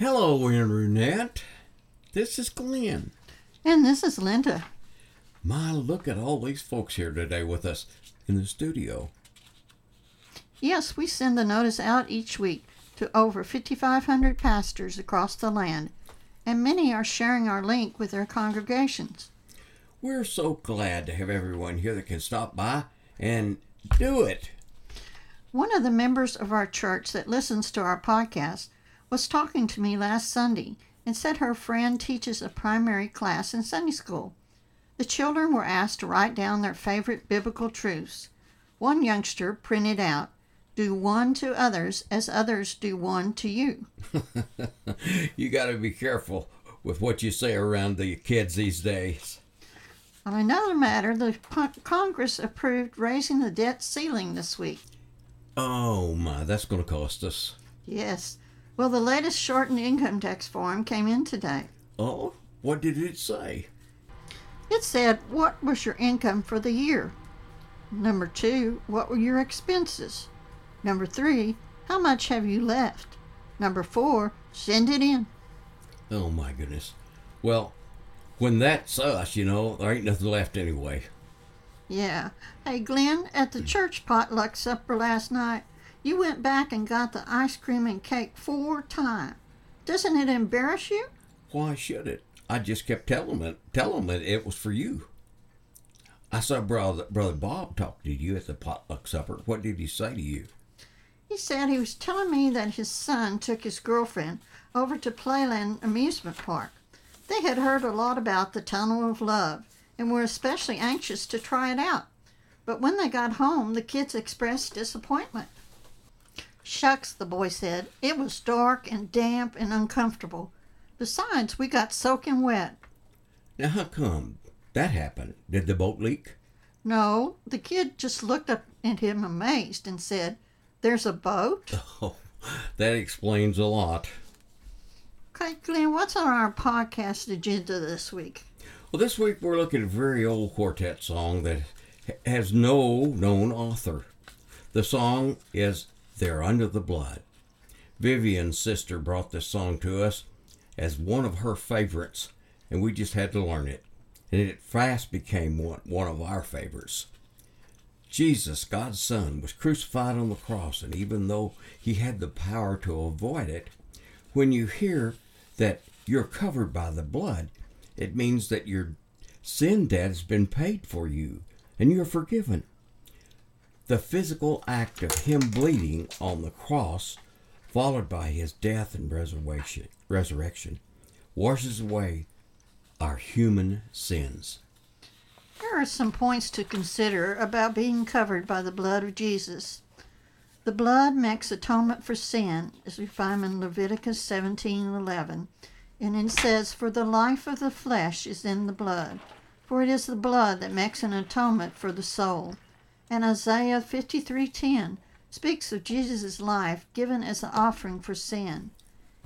Hello, Internet. This is Glenn. And this is Linda. My, look at all these folks here today with us in the studio. Yes, we send the notice out each week to over 5,500 pastors across the land, and many are sharing our link with their congregations. We're so glad to have everyone here that can stop by and do it. One of the members of our church that listens to our podcast was talking to me last Sunday and said her friend teaches a primary class in Sunday school. The children were asked to write down their favorite biblical truths. One youngster printed out, Do one to others as others do one to you. you got to be careful with what you say around the kids these days. On another matter, the Congress approved raising the debt ceiling this week. Oh my, that's going to cost us. Yes. Well, the latest shortened income tax form came in today. Oh, what did it say? It said, What was your income for the year? Number two, What were your expenses? Number three, How much have you left? Number four, Send it in. Oh my goodness. Well, when that's us, you know, there ain't nothing left anyway. Yeah. Hey, Glenn, at the hmm. church potluck supper last night, you went back and got the ice cream and cake four times. Doesn't it embarrass you? Why should it? I just kept telling him, telling him it was for you. I saw brother, brother Bob talk to you at the potluck supper. What did he say to you? He said he was telling me that his son took his girlfriend over to Playland Amusement Park. They had heard a lot about the Tunnel of Love and were especially anxious to try it out. But when they got home, the kids expressed disappointment. Shucks, the boy said. It was dark and damp and uncomfortable. Besides, we got soaking wet. Now, how come that happened? Did the boat leak? No, the kid just looked up at him amazed and said, There's a boat? Oh, that explains a lot. Okay, Glenn, what's on our podcast agenda this week? Well, this week we're looking at a very old quartet song that has no known author. The song is They're Under the Blood. Vivian's sister brought this song to us as one of her favorites, and we just had to learn it. And it fast became one, one of our favorites. Jesus, God's Son, was crucified on the cross, and even though he had the power to avoid it, when you hear that you're covered by the blood, it means that your sin debt has been paid for you and you're forgiven. The physical act of him bleeding on the cross, followed by his death and resurrection, resurrection washes away our human sins. There are some points to consider about being covered by the blood of Jesus. The blood makes atonement for sin, as we find in Leviticus 17:11, and it says, "For the life of the flesh is in the blood, for it is the blood that makes an atonement for the soul." And Isaiah 53:10 speaks of Jesus' life given as an offering for sin.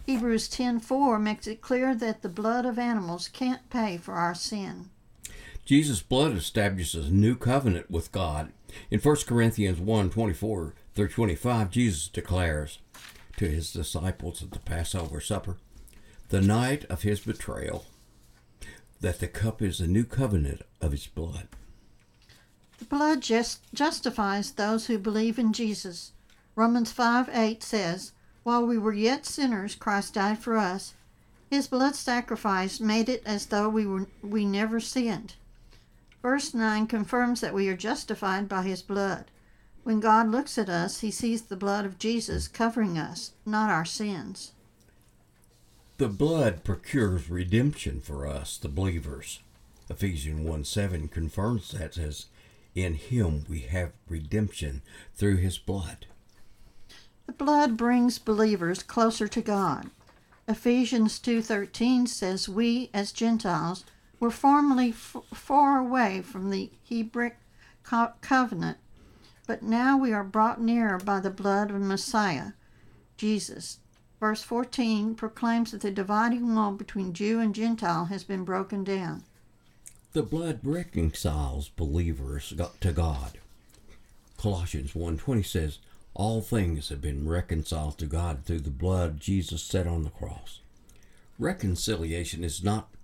Hebrews 10:4 makes it clear that the blood of animals can't pay for our sin. Jesus' blood establishes a new covenant with God. In 1 Corinthians 1:24 through 25, Jesus declares to his disciples at the Passover supper, the night of his betrayal, that the cup is a new covenant of his blood. Blood just justifies those who believe in Jesus. Romans 5 8 says, While we were yet sinners, Christ died for us. His blood sacrifice made it as though we, were, we never sinned. Verse 9 confirms that we are justified by his blood. When God looks at us, he sees the blood of Jesus covering us, not our sins. The blood procures redemption for us, the believers. Ephesians 1 7 confirms that as in him we have redemption through his blood. The blood brings believers closer to God. Ephesians 2:13 says we as Gentiles were formerly f- far away from the Hebraic co- covenant, but now we are brought near by the blood of Messiah, Jesus. Verse 14 proclaims that the dividing wall between Jew and Gentile has been broken down. The blood reconciles believers to God. Colossians 1:20 says, "All things have been reconciled to God through the blood Jesus set on the cross." Reconciliation is not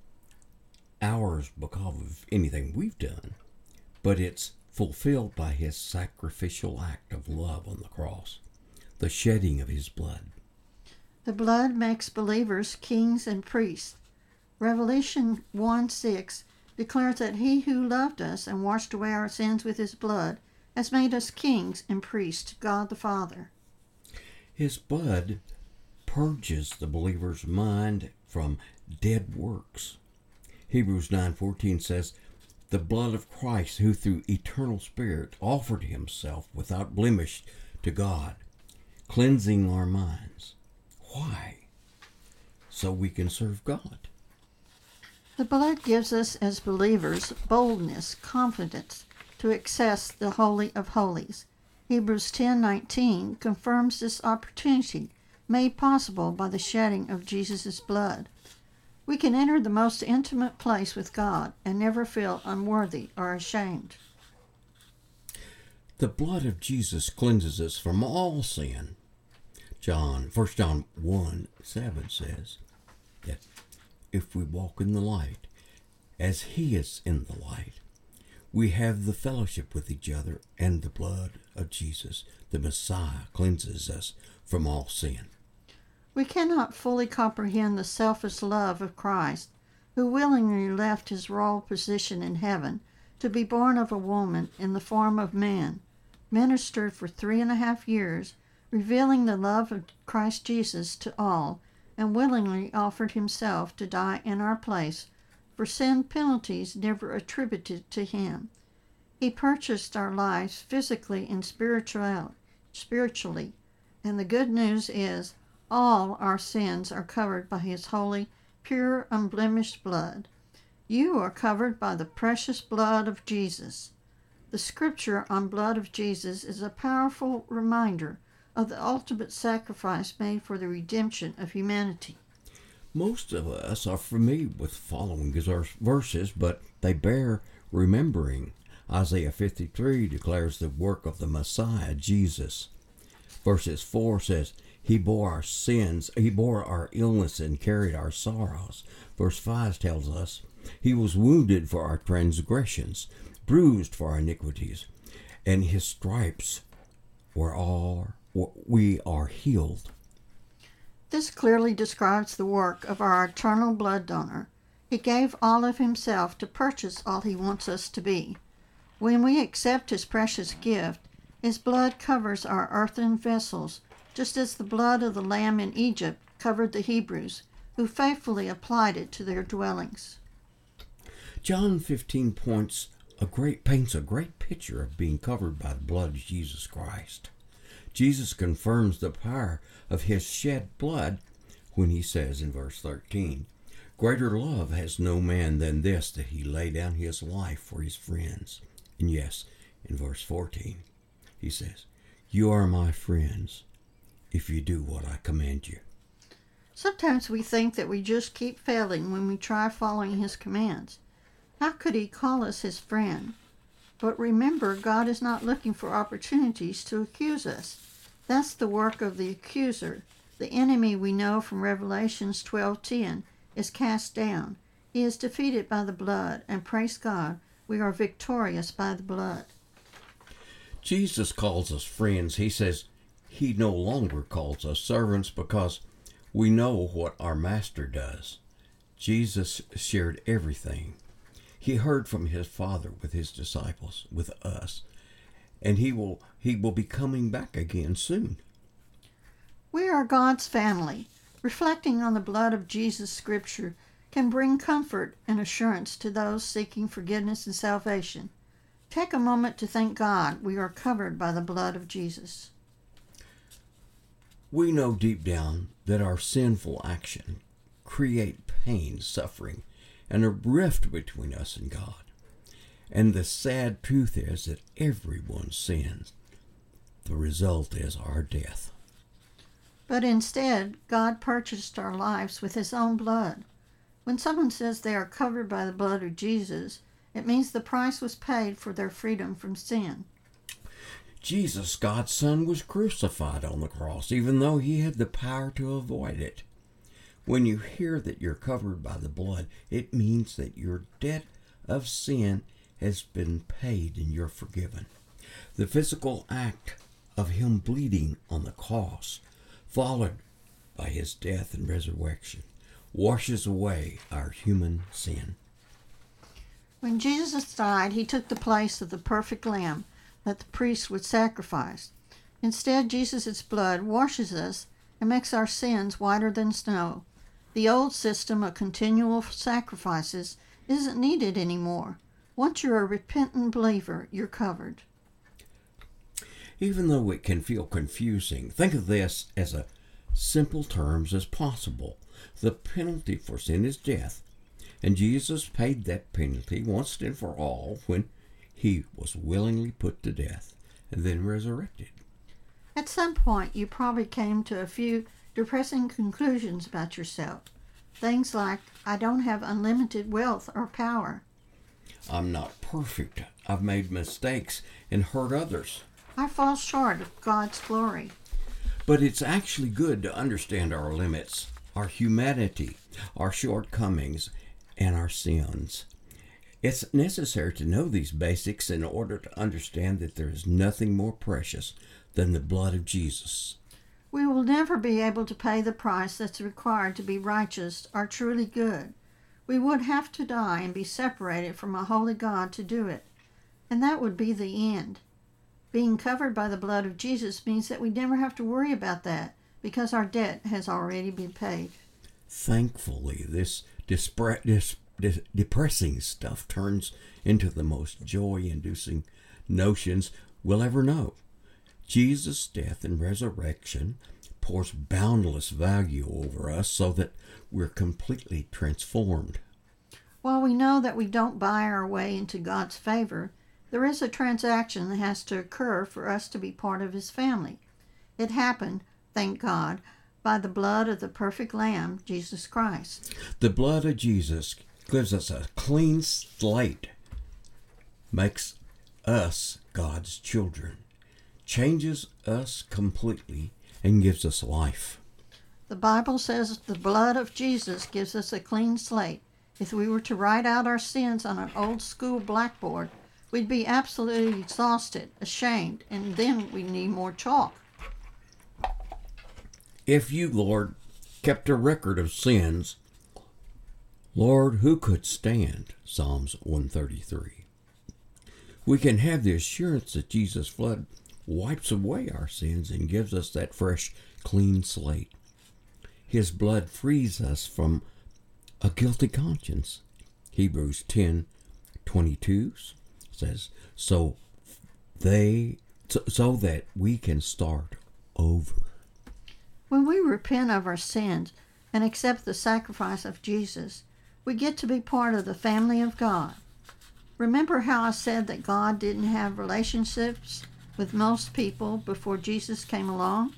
ours because of anything we've done, but it's fulfilled by his sacrificial act of love on the cross, the shedding of his blood. The blood makes believers kings and priests. Revelation 1 6 declares that he who loved us and washed away our sins with his blood has made us kings and priests to God the Father. His blood purges the believer's mind from dead works. Hebrews 9:14 says, "The blood of Christ who through eternal spirit offered himself without blemish to God, cleansing our minds." Why? So we can serve God. The blood gives us as believers boldness, confidence to access the holy of holies. Hebrews 10:19 confirms this opportunity made possible by the shedding of Jesus' blood. We can enter the most intimate place with God and never feel unworthy or ashamed. The blood of Jesus cleanses us from all sin. John, 1 John 1 7 says if we walk in the light, as he is in the light, we have the fellowship with each other, and the blood of Jesus, the Messiah, cleanses us from all sin. We cannot fully comprehend the selfless love of Christ, who willingly left his royal position in heaven to be born of a woman in the form of man, ministered for three and a half years, revealing the love of Christ Jesus to all, and willingly offered himself to die in our place for sin penalties never attributed to him. He purchased our lives physically and spiritually, and the good news is all our sins are covered by his holy, pure, unblemished blood. You are covered by the precious blood of Jesus. The scripture on blood of Jesus is a powerful reminder of the ultimate sacrifice made for the redemption of humanity. Most of us are familiar with following verses, but they bear remembering. Isaiah 53 declares the work of the Messiah, Jesus. Verses 4 says, he bore our sins, He bore our illness and carried our sorrows. Verse 5 tells us, He was wounded for our transgressions, bruised for our iniquities, and His stripes were all, we are healed. This clearly describes the work of our eternal blood donor. He gave all of Himself to purchase all He wants us to be. When we accept His precious gift, His blood covers our earthen vessels just as the blood of the lamb in Egypt covered the Hebrews, who faithfully applied it to their dwellings. John 15 points a great paints a great picture of being covered by the blood of Jesus Christ. Jesus confirms the power of his shed blood when he says in verse 13, Greater love has no man than this, that he lay down his life for his friends. And yes, in verse 14, he says, You are my friends if you do what I command you. Sometimes we think that we just keep failing when we try following His commands. How could He call us His friend? But remember, God is not looking for opportunities to accuse us. That's the work of the accuser. The enemy we know from Revelations 12:10 is cast down. He is defeated by the blood, and praise God, we are victorious by the blood. Jesus calls us friends. He says, he no longer calls us servants because we know what our master does. Jesus shared everything. He heard from his Father with his disciples, with us, and he will he will be coming back again soon. We are God's family. Reflecting on the blood of Jesus scripture can bring comfort and assurance to those seeking forgiveness and salvation. Take a moment to thank God we are covered by the blood of Jesus. We know deep down that our sinful action create pain, suffering, and a rift between us and God. And the sad truth is that everyone sins. The result is our death. But instead, God purchased our lives with His own blood. When someone says they are covered by the blood of Jesus, it means the price was paid for their freedom from sin. Jesus, God's Son, was crucified on the cross, even though he had the power to avoid it. When you hear that you're covered by the blood, it means that your debt of sin has been paid and you're forgiven. The physical act of Him bleeding on the cross, followed by His death and resurrection, washes away our human sin. When Jesus died, he took the place of the perfect lamb that the priest would sacrifice. Instead, Jesus' blood washes us and makes our sins whiter than snow. The old system of continual sacrifices isn't needed anymore. Once you're a repentant believer, you're covered. Even though it can feel confusing, think of this as a simple terms as possible. The penalty for sin is death, and Jesus paid that penalty once and for all when he was willingly put to death and then resurrected. At some point, you probably came to a few depressing conclusions about yourself. Things like, I don't have unlimited wealth or power. I'm not perfect. I've made mistakes and hurt others. I fall short of God's glory. But it's actually good to understand our limits, our humanity, our shortcomings, and our sins. It's necessary to know these basics in order to understand that there is nothing more precious than the blood of Jesus. We will never be able to pay the price that's required to be righteous or truly good. We would have to die and be separated from a holy God to do it, and that would be the end. Being covered by the blood of Jesus means that we never have to worry about that because our debt has already been paid. Thankfully, this dispre- dis- dis- depressing stuff turns into the most joy inducing notions we'll ever know. Jesus' death and resurrection pours boundless value over us so that we're completely transformed. While we know that we don't buy our way into God's favor, there is a transaction that has to occur for us to be part of His family. It happened, thank God, by the blood of the perfect Lamb, Jesus Christ. The blood of Jesus gives us a clean slate, makes us God's children, changes us completely, and gives us life. The Bible says the blood of Jesus gives us a clean slate. If we were to write out our sins on an old school blackboard, we'd be absolutely exhausted, ashamed, and then we'd need more chalk. If you, Lord, kept a record of sins, Lord, who could stand? Psalms 133. We can have the assurance that Jesus' blood wipes away our sins and gives us that fresh, clean slate. His blood frees us from a guilty conscience. Hebrews 10 22 says, So they so, so that we can start over. When we repent of our sins and accept the sacrifice of Jesus, we get to be part of the family of God. Remember how I said that God didn't have relationships with most people before Jesus came along?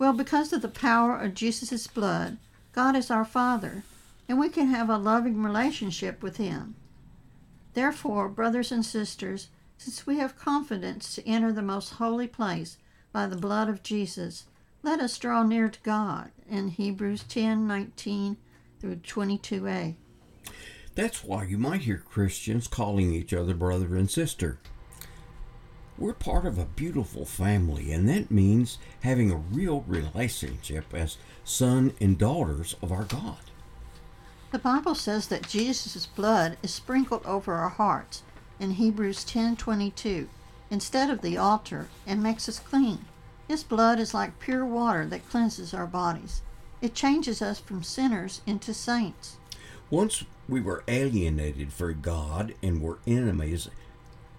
Well, because of the power of Jesus' blood, God is our Father, and we can have a loving relationship with Him. Therefore, brothers and sisters, since we have confidence to enter the most holy place by the blood of Jesus, let us draw near to God in Hebrews 10 19 through 22a. That's why you might hear Christians calling each other brother and sister. We're part of a beautiful family, and that means having a real relationship as son and daughters of our God. The Bible says that Jesus' blood is sprinkled over our hearts in Hebrews 10:22 instead of the altar and makes us clean. His blood is like pure water that cleanses our bodies. It changes us from sinners into saints. Once we were alienated from God and were enemies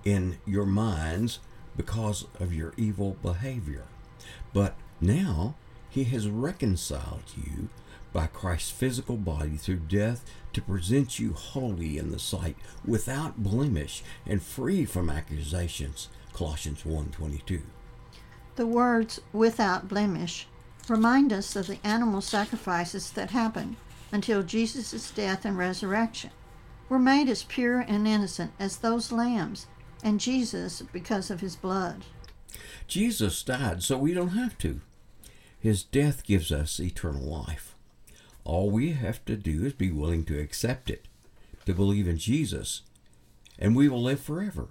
in your minds because of your evil behavior. But now he has reconciled you by Christ's physical body through death to present you holy in the sight, without blemish and free from accusations. Colossians 1:22. The words without blemish remind us of the animal sacrifices that happened until Jesus' death and resurrection. We're made as pure and innocent as those lambs, and Jesus because of his blood. Jesus died so we don't have to. His death gives us eternal life. All we have to do is be willing to accept it, to believe in Jesus, and we will live forever.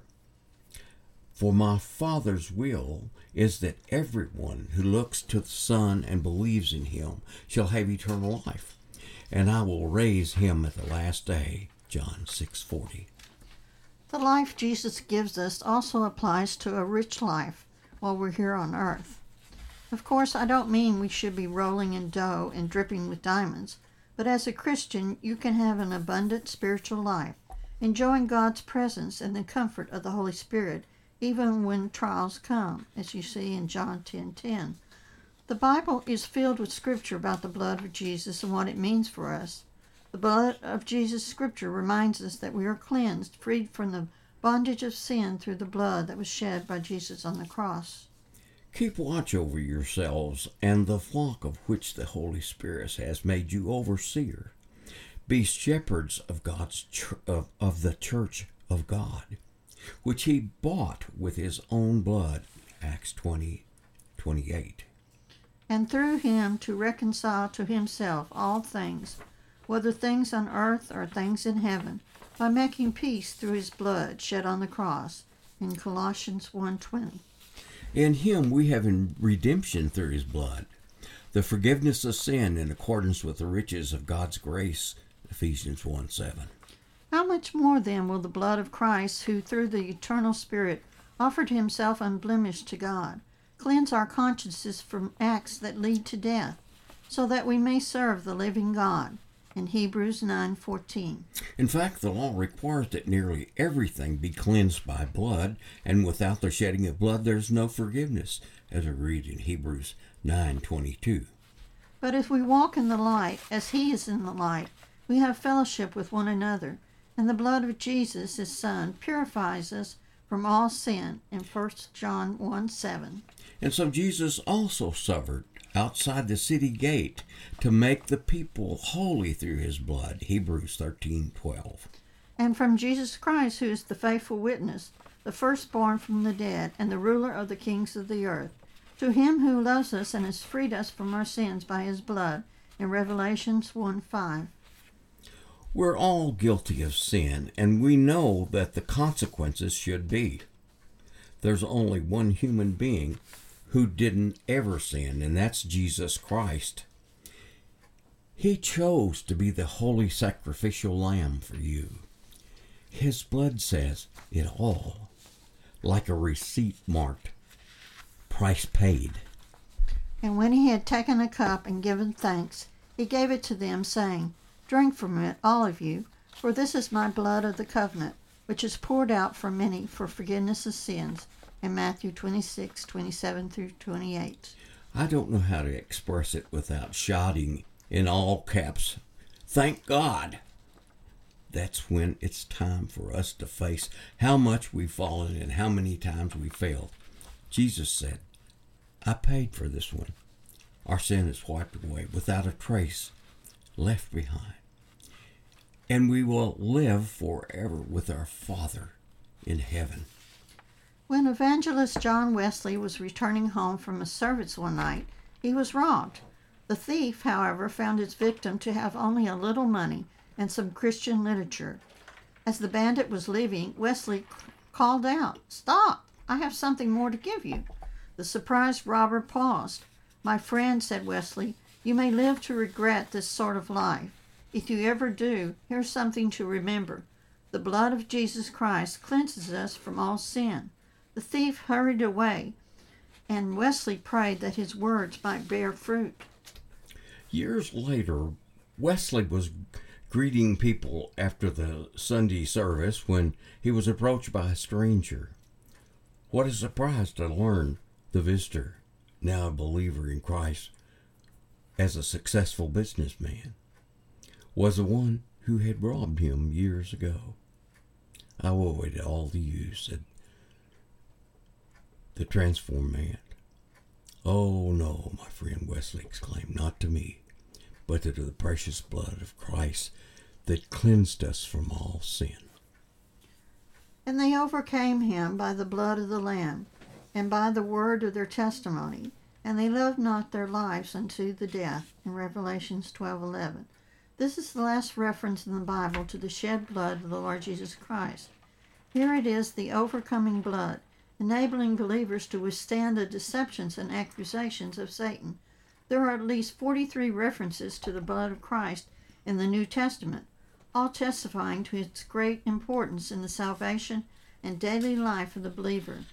For my Father's will is that everyone who looks to the Son and believes in him shall have eternal life, and I will raise him at the last day. John 6:40. The life Jesus gives us also applies to a rich life while we're here on earth. Of course, I don't mean we should be rolling in dough and dripping with diamonds, but as a Christian, you can have an abundant spiritual life, enjoying God's presence and the comfort of the Holy Spirit even when trials come, as you see in John 10:10. 10, 10. The Bible is filled with scripture about the blood of Jesus and what it means for us. The blood of Jesus scripture reminds us that we are cleansed, freed from the bondage of sin through the blood that was shed by Jesus on the cross. Keep watch over yourselves and the flock of which the Holy Spirit has made you overseer. Be shepherds of God's ch- of, of the church of God which he bought with his own blood. Acts 20 28. And through him to reconcile to himself all things, whether things on earth or things in heaven, by making peace through his blood shed on the cross. In Colossians 1:20. In him we have in redemption through his blood, the forgiveness of sin in accordance with the riches of God's grace. Ephesians 1 7. How much more then will the blood of Christ, who through the eternal Spirit offered himself unblemished to God, cleanse our consciences from acts that lead to death, so that we may serve the living God? In Hebrews 9:14. In fact, the law requires that nearly everything be cleansed by blood, and without the shedding of blood there's no forgiveness, as we read in Hebrews 9:22. But if we walk in the light as he is in the light, we have fellowship with one another, and the blood of Jesus, his Son, purifies us from all sin in 1 John 1 7. And so Jesus also suffered outside the city gate to make the people holy through his blood. Hebrews thirteen twelve. And from Jesus Christ, who is the faithful witness, the firstborn from the dead, and the ruler of the kings of the earth, to him who loves us and has freed us from our sins by his blood. In Revelations 1 5. We're all guilty of sin, and we know that the consequences should be. There's only one human being who didn't ever sin, and that's Jesus Christ. He chose to be the holy sacrificial lamb for you. His blood says it all, like a receipt marked, price paid. And when he had taken a cup and given thanks, he gave it to them, saying, Drink from it, all of you, for this is my blood of the covenant, which is poured out for many for forgiveness of sins. In Matthew 26, 27 through 28. I don't know how to express it without shouting in all caps, Thank God! That's when it's time for us to face how much we've fallen and how many times we failed. Jesus said, I paid for this one. Our sin is wiped away without a trace left behind. And we will live forever with our Father in heaven. When evangelist John Wesley was returning home from a service one night, he was robbed. The thief, however, found his victim to have only a little money and some Christian literature. As the bandit was leaving, Wesley called out, Stop! I have something more to give you. The surprised robber paused. My friend, said Wesley, you may live to regret this sort of life. If you ever do, here's something to remember. The blood of Jesus Christ cleanses us from all sin. The thief hurried away, and Wesley prayed that his words might bear fruit. Years later, Wesley was greeting people after the Sunday service when he was approached by a stranger. What a surprise to learn the visitor, now a believer in Christ, as a successful businessman, was the one who had robbed him years ago. I owe it all to you, said the transformed man. Oh, no, my friend Wesley exclaimed, not to me, but to the precious blood of Christ that cleansed us from all sin. And they overcame him by the blood of the Lamb and by the word of their testimony, and they loved not their lives unto the death in Revelations 12:11. This is the last reference in the Bible to the shed blood of the Lord Jesus Christ. Here it is the overcoming blood, enabling believers to withstand the deceptions and accusations of Satan. There are at least 43 references to the blood of Christ in the New Testament, all testifying to its great importance in the salvation and daily life of the believer.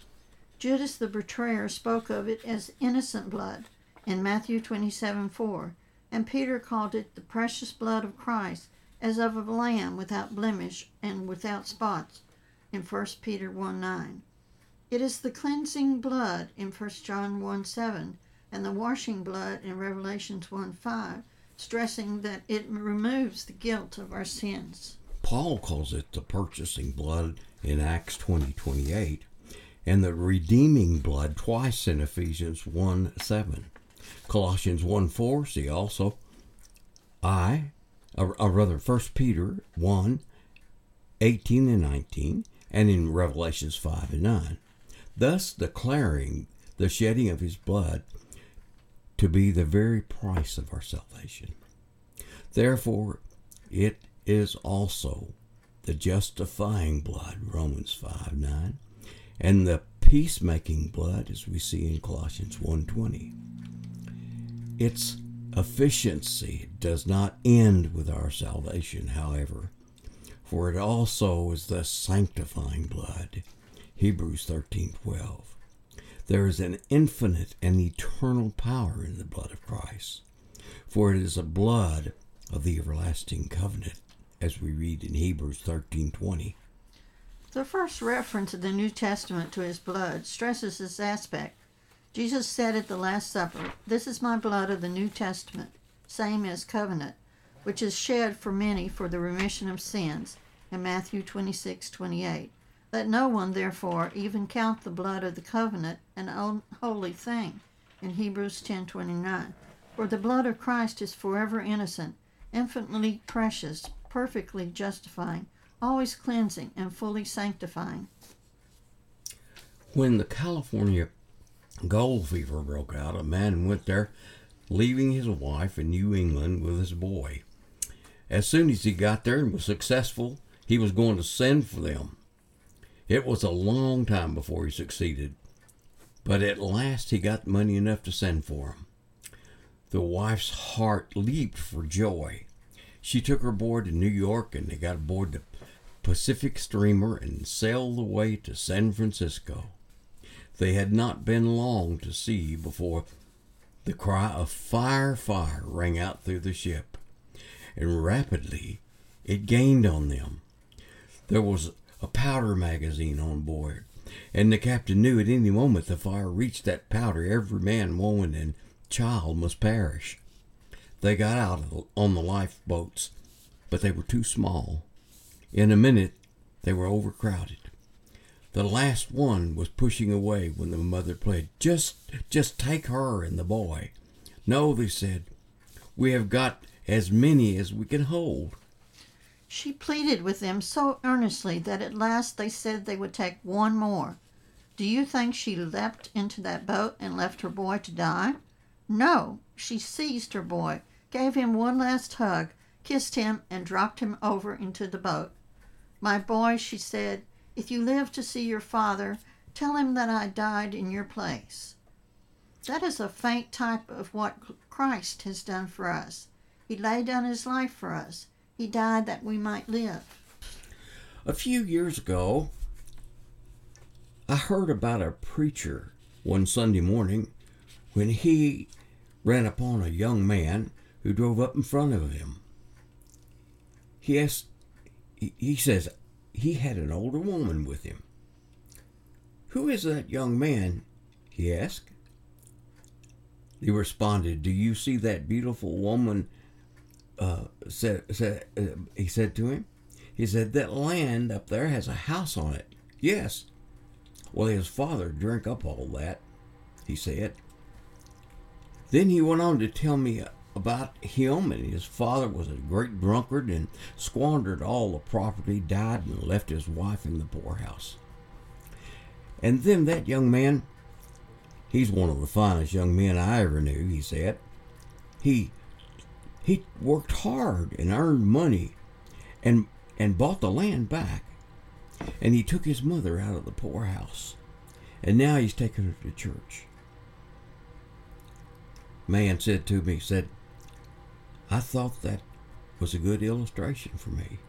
Judas the betrayer spoke of it as innocent blood in Matthew 27 4, and Peter called it the precious blood of Christ as of a lamb without blemish and without spots in 1 Peter 1 9. It is the cleansing blood in 1 John 1 7 and the washing blood in Revelations 1 5, stressing that it removes the guilt of our sins. Paul calls it the purchasing blood in Acts 20 28, and the redeeming blood twice in Ephesians 1 7. Colossians 1 4, see also, I, or, or rather 1 Peter 1 18 and 19, and in Revelations 5 and 9, thus declaring the shedding of his blood to be the very price of our salvation. Therefore, it is also the justifying blood, Romans 5 9, and the peacemaking blood, as we see in Colossians 1.20. Its efficiency does not end with our salvation, however, for it also is the sanctifying blood, Hebrews 13.12. There is an infinite and eternal power in the blood of Christ, for it is the blood of the everlasting covenant, as we read in Hebrews 13:20. The first reference in the New Testament to his blood stresses this aspect. Jesus said at the Last Supper, This is my blood of the New Testament, same as covenant, which is shed for many for the remission of sins, in Matthew 26 28. Let no one, therefore, even count the blood of the covenant an unholy thing, in Hebrews 10 29. For the blood of Christ is forever innocent, infinitely precious, perfectly justifying, always cleansing, and fully sanctifying. When the California gold fever broke out, a man went there, leaving his wife in New England with his boy. As soon as he got there and was successful, he was going to send for them. It was a long time before he succeeded, but at last he got money enough to send for him. The wife's heart leaped for joy. She took her boy to New York and they got aboard the Pacific steamer and sailed away to San Francisco. They had not been long to sea before the cry of fire, fire rang out through the ship, and rapidly it gained on them. There was a powder magazine on board, and the captain knew at any moment the fire reached that powder, every man, woman, and child must perish. They got out on the lifeboats, but they were too small. In a minute, they were overcrowded. The last one was pushing away when the mother pleaded, "Just, just take her and the boy." No, they said, "We have got as many as we can hold." She pleaded with them so earnestly that at last they said they would take one more. Do you think she leapt into that boat and left her boy to die? No, she seized her boy, gave him one last hug, kissed him, and dropped him over into the boat. My boy, she said, if you live to see your father, tell him that I died in your place. That is a faint type of what Christ has done for us. He laid down his life for us. He died that we might live. A few years ago, I heard about a preacher one Sunday morning when he ran upon a young man who drove up in front of him. He asked, he says, he had an older woman with him. Who is that young man? he asked. He responded, Do you see that beautiful woman uh, said, said uh, he said to him, he said, that land up there has a house on it. Yes. Well, his father drank up all that, he said. Then he went on to tell me about him and his father was a great drunkard and squandered all the property, died and left his wife in the poorhouse. And then that young man, He's one of the finest young men I ever knew, he said. He he worked hard and earned money and and bought the land back. And he took his mother out of the poorhouse. And now he's taking her to church. Man said to me, said, I thought that was a good illustration for me.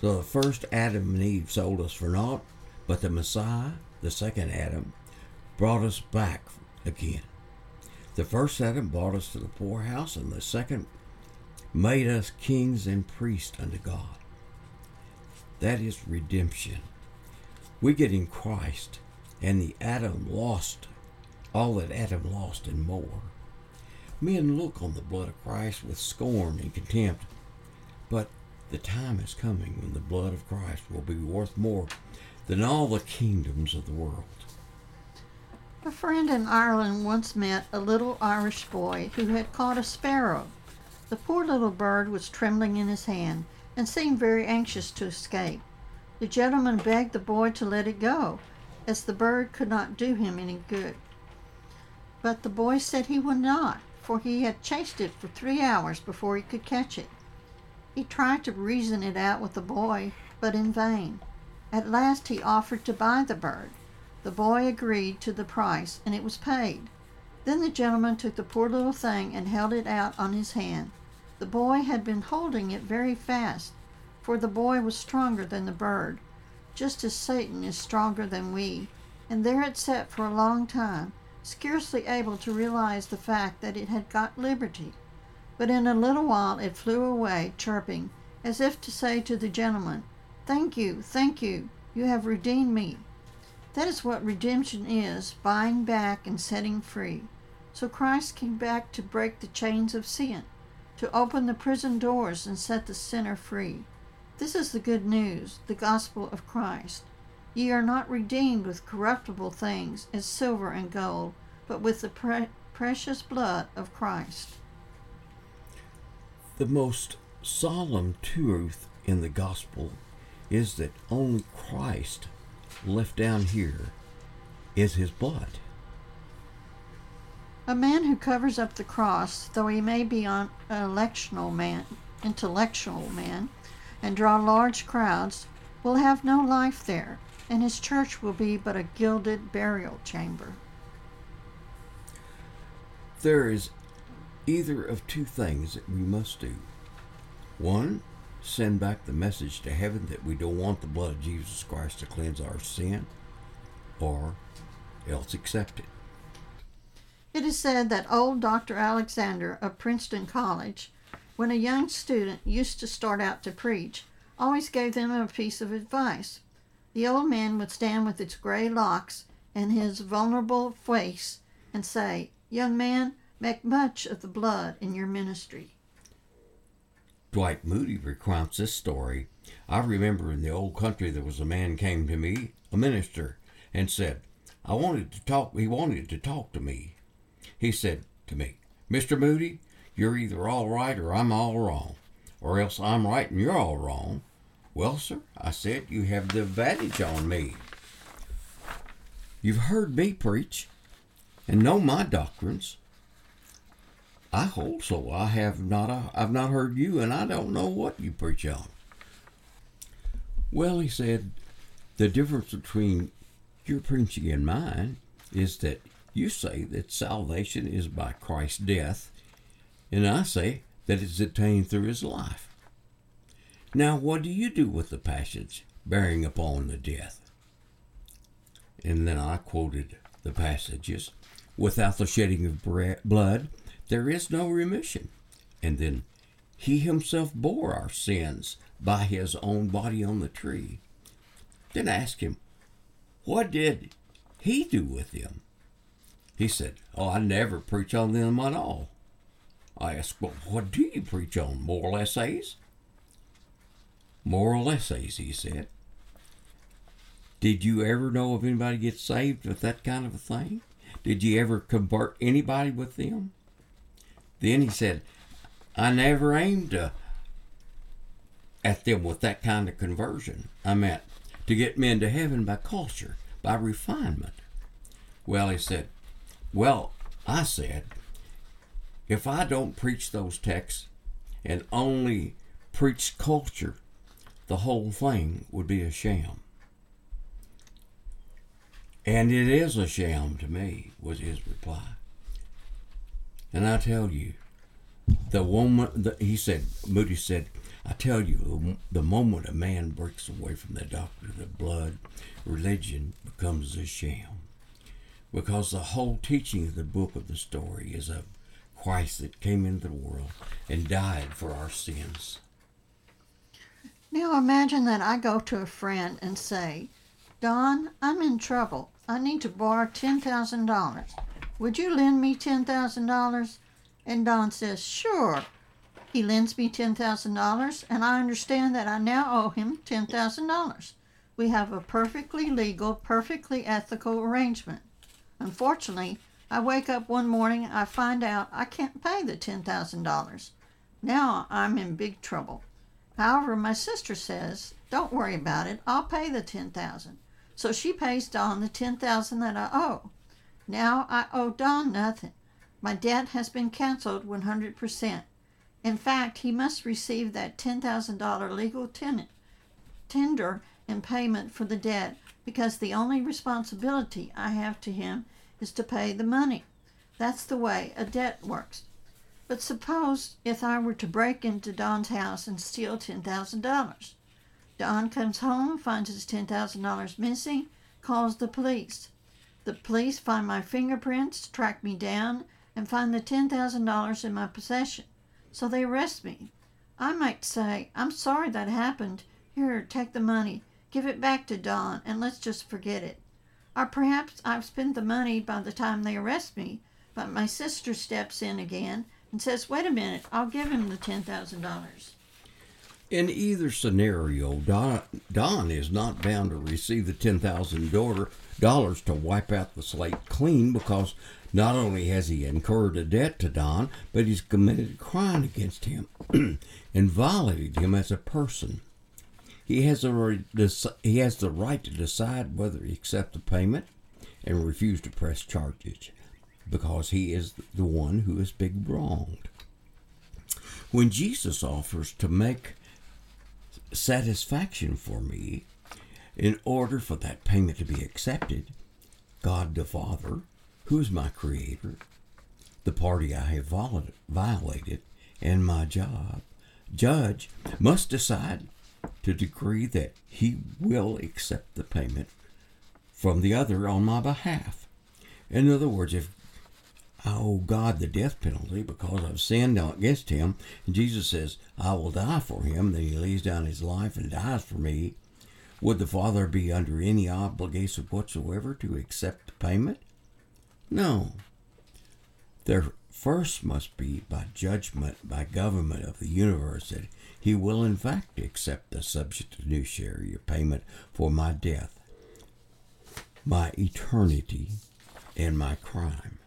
So the first Adam and Eve sold us for naught, but the Messiah, the second Adam, brought us back again. The first Adam brought us to the poorhouse, and the second made us kings and priests unto God. That is redemption. We get in Christ, and the Adam lost all that Adam lost and more. Men look on the blood of Christ with scorn and contempt, but the time is coming when the blood of Christ will be worth more than all the kingdoms of the world. A friend in Ireland once met a little Irish boy who had caught a sparrow. The poor little bird was trembling in his hand and seemed very anxious to escape. The gentleman begged the boy to let it go, as the bird could not do him any good. But the boy said he would not, for he had chased it for three hours before he could catch it. He tried to reason it out with the boy, but in vain. At last he offered to buy the bird. The boy agreed to the price, and it was paid. Then the gentleman took the poor little thing and held it out on his hand. The boy had been holding it very fast, for the boy was stronger than the bird, just as Satan is stronger than we, and there it sat for a long time, scarcely able to realize the fact that it had got liberty. But in a little while it flew away, chirping, as if to say to the gentleman, Thank you, thank you, you have redeemed me. That is what redemption is buying back and setting free. So Christ came back to break the chains of sin, to open the prison doors and set the sinner free. This is the good news, the gospel of Christ. Ye are not redeemed with corruptible things as silver and gold, but with the pre- precious blood of Christ. The most solemn truth in the gospel is that only Christ left down here is his blood. A man who covers up the cross, though he may be an electional man, intellectual man, and draw large crowds, will have no life there, and his church will be but a gilded burial chamber. There is either of two things that we must do. One, send back the message to heaven that we don't want the blood of Jesus Christ to cleanse our sin, or else accept it. It is said that old Dr. Alexander of Princeton College, when a young student used to start out to preach, always gave them a piece of advice. The old man would stand with his gray locks and his vulnerable face and say, Young man, make much of the blood in your ministry. Dwight Moody recounts this story. I remember in the old country there was a man came to me, a minister, and said, I wanted to talk he wanted to talk to me. He said to me, Mr. Moody, you're either all right or I'm all wrong. Or else I'm right and you're all wrong. Well, sir, I said, you have the advantage on me. You've heard me preach and know my doctrines. I hold so. I have not. uh, I've not heard you, and I don't know what you preach on. Well, he said, the difference between your preaching and mine is that you say that salvation is by Christ's death, and I say that it's attained through his life. Now, what do you do with the passage bearing upon the death? And then I quoted the passages without the shedding of blood, there is no remission. And then he himself bore our sins by his own body on the tree. Then ask him, what did he do with them? He said, Oh, I never preach on them at all. I asked, Well, what do you preach on? Moral essays? Moral essays, he said. Did you ever know of anybody get saved with that kind of a thing? Did you ever convert anybody with them? Then he said, I never aimed to, at them with that kind of conversion. I meant to get men to heaven by culture, by refinement. Well, he said, Well, I said, if I don't preach those texts and only preach culture, the whole thing would be a sham. And it is a sham to me, was his reply. And I tell you, the woman, the, he said, Moody said, I tell you, the moment a man breaks away from the doctrine of blood, religion becomes a sham. Because the whole teaching of the book of the story is of Christ that came into the world and died for our sins. Now imagine that I go to a friend and say, Don, I'm in trouble. I need to borrow $10,000. Would you lend me $10,000? And Don says, Sure. He lends me $10,000, and I understand that I now owe him $10,000. We have a perfectly legal, perfectly ethical arrangement. Unfortunately, I wake up one morning I find out I can't pay the $10,000. Now I'm in big trouble. However, my sister says, "Don't worry about it. I'll pay the 10,000." So she pays Don the 10,000 that I owe. Now I owe Don nothing. My debt has been canceled 100%. In fact, he must receive that $10,000 legal tenant, tender in payment for the debt because the only responsibility I have to him is to pay the money. That's the way a debt works. But suppose if I were to break into Don's house and steal $10,000. Don comes home, finds his $10,000 missing, calls the police. The police find my fingerprints, track me down, and find the $10,000 in my possession. So they arrest me. I might say, I'm sorry that happened. Here, take the money. Give it back to Don, and let's just forget it. Or perhaps I've spent the money by the time they arrest me, but my sister steps in again and says, Wait a minute, I'll give him the $10,000. In either scenario, Don, Don is not bound to receive the $10,000 to wipe out the slate clean because not only has he incurred a debt to Don, but he's committed a crime against him and violated him as a person. He has, a, he has the right to decide whether he accepts the payment and refuse to press charges because he is the one who is big wronged. When Jesus offers to make satisfaction for me, in order for that payment to be accepted, God the Father, who is my creator, the party I have violated, and my job, judge must decide to decree that he will accept the payment from the other on my behalf. In other words, if I owe God the death penalty because I've sinned against him, and Jesus says, I will die for him, then he lays down his life and dies for me, would the Father be under any obligation whatsoever to accept the payment? No. There first must be, by judgment, by government of the universe, that he will in fact accept the substitutionary payment for my death, my eternity, and my crime.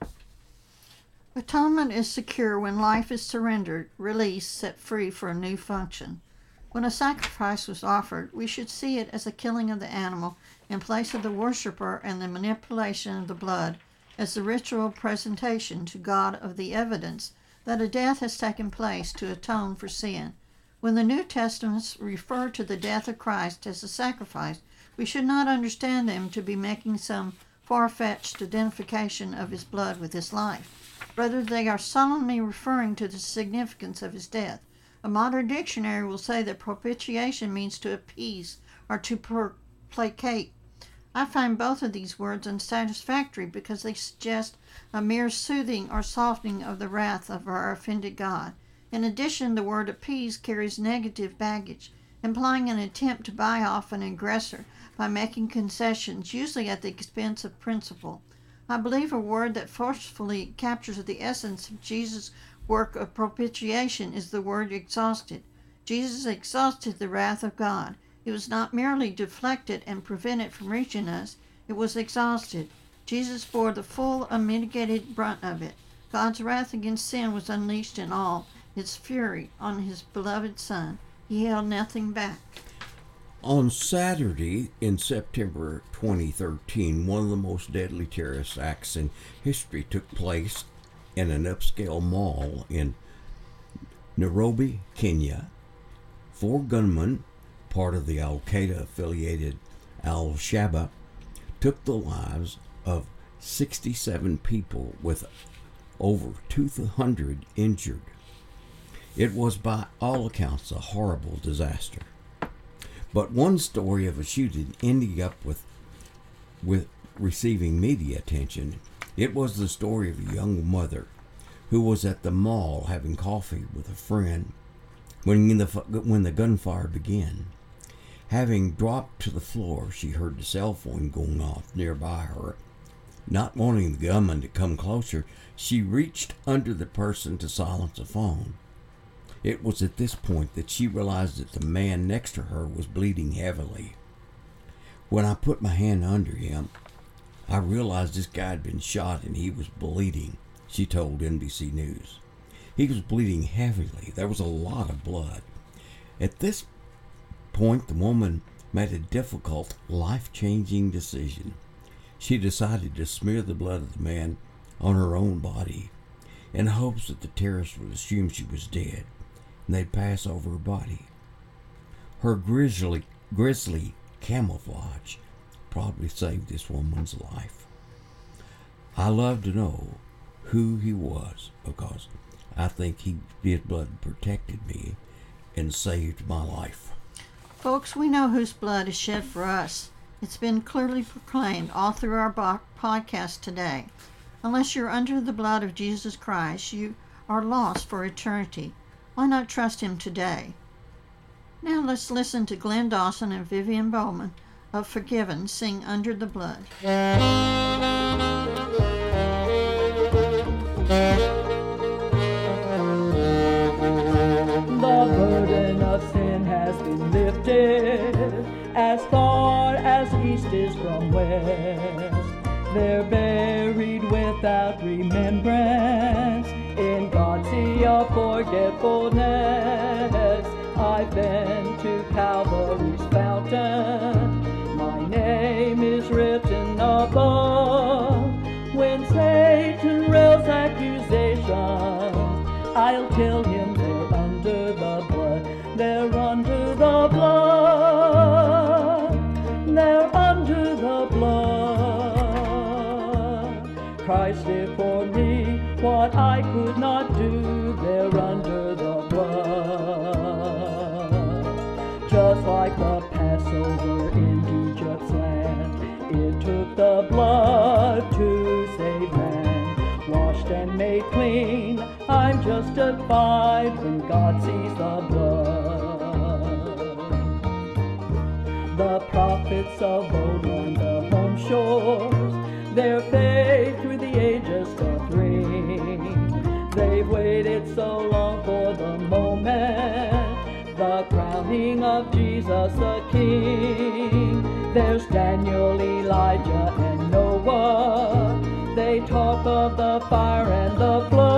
Atonement is secure when life is surrendered, released, set free for a new function. When a sacrifice was offered, we should see it as a killing of the animal in place of the worshiper and the manipulation of the blood as the ritual presentation to God of the evidence that a death has taken place to atone for sin. When the New Testaments refer to the death of Christ as a sacrifice, we should not understand them to be making some far fetched identification of his blood with his life. Rather, they are solemnly referring to the significance of his death. A modern dictionary will say that propitiation means to appease or to per- placate. I find both of these words unsatisfactory because they suggest a mere soothing or softening of the wrath of our offended God. In addition, the word appease carries negative baggage, implying an attempt to buy off an aggressor by making concessions, usually at the expense of principle. I believe a word that forcefully captures the essence of Jesus' work of propitiation is the word exhausted. Jesus exhausted the wrath of God. It was not merely deflected and prevented from reaching us, it was exhausted. Jesus bore the full unmitigated brunt of it. God's wrath against sin was unleashed in all, its fury on his beloved Son. He held nothing back. On Saturday in September 2013, one of the most deadly terrorist acts in history took place in an upscale mall in Nairobi, Kenya. Four gunmen, part of the Al Qaeda affiliated Al Shabaab, took the lives of 67 people with over 200 injured. It was, by all accounts, a horrible disaster. But one story of a shooting ending up with, with receiving media attention, it was the story of a young mother who was at the mall having coffee with a friend when the, when the gunfire began. Having dropped to the floor, she heard the cell phone going off nearby her. Not wanting the gunman to come closer, she reached under the person to silence the phone. It was at this point that she realized that the man next to her was bleeding heavily. When I put my hand under him, I realized this guy had been shot and he was bleeding, she told NBC News. He was bleeding heavily. There was a lot of blood. At this point, the woman made a difficult, life changing decision. She decided to smear the blood of the man on her own body in hopes that the terrorists would assume she was dead they'd pass over her body. Her grisly, grisly camouflage probably saved this woman's life. I love to know who he was because I think he, his blood protected me and saved my life. Folks, we know whose blood is shed for us. It's been clearly proclaimed all through our podcast today. Unless you're under the blood of Jesus Christ, you are lost for eternity. Why not trust Him today? Now let's listen to Glenn Dawson and Vivian Bowman of Forgiven sing Under the Blood. The burden of sin has been lifted as far as east is from west. They're buried without remembrance of forgetfulness. I've been when God sees the blood. The prophets of old on the home shores, their faith through the ages doth ring. They've waited so long for the moment, the crowning of Jesus the King. There's Daniel, Elijah, and Noah. They talk of the fire and the flood.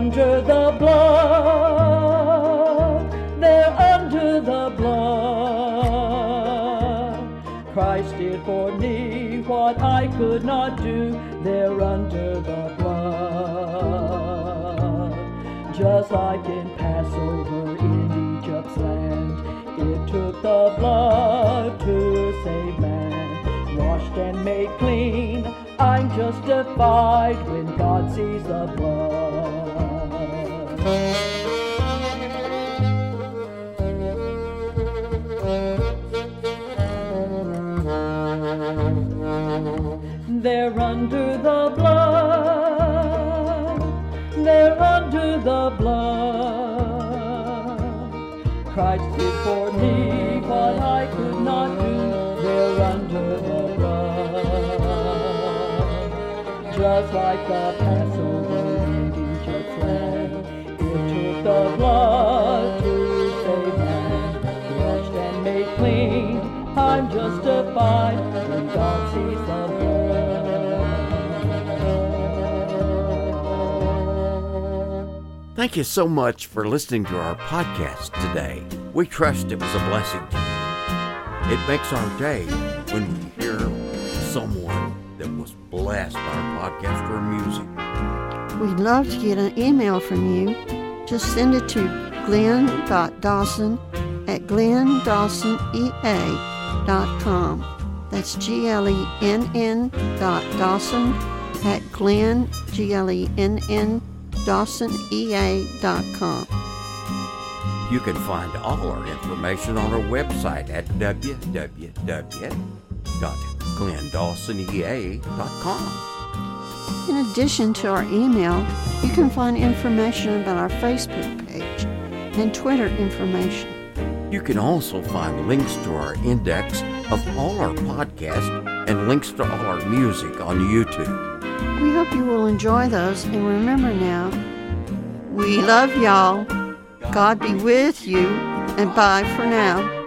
Under the blood. They're under the blood. Christ did for me what I could not do. They're under the blood. Just like in Passover in Egypt's land, it took the blood to save man. Washed and made clean, I'm justified when God sees the blood. They're under the blood. They're under the blood. Christ did for me what I could not do. They're under the blood. Just like the Passover blood to save man. Washed and made clean, I'm justified when God sees the blood. Thank you so much for listening to our podcast today. We trust it was a blessing to you. It makes our day when we hear someone that was blessed by our podcast or music. We'd love to get an email from you. Just send it to glenn.dawson at glenndawsonea.com. That's G L E N N dot Dawson at Glenn, G L E N N, DawsonEA.com. You can find all our information on our website at www.glenndawsonea.com. In addition to our email, you can find information about our Facebook page and Twitter information. You can also find links to our index of all our podcasts and links to all our music on YouTube. We hope you will enjoy those and remember now, we love y'all. God be with you and bye for now.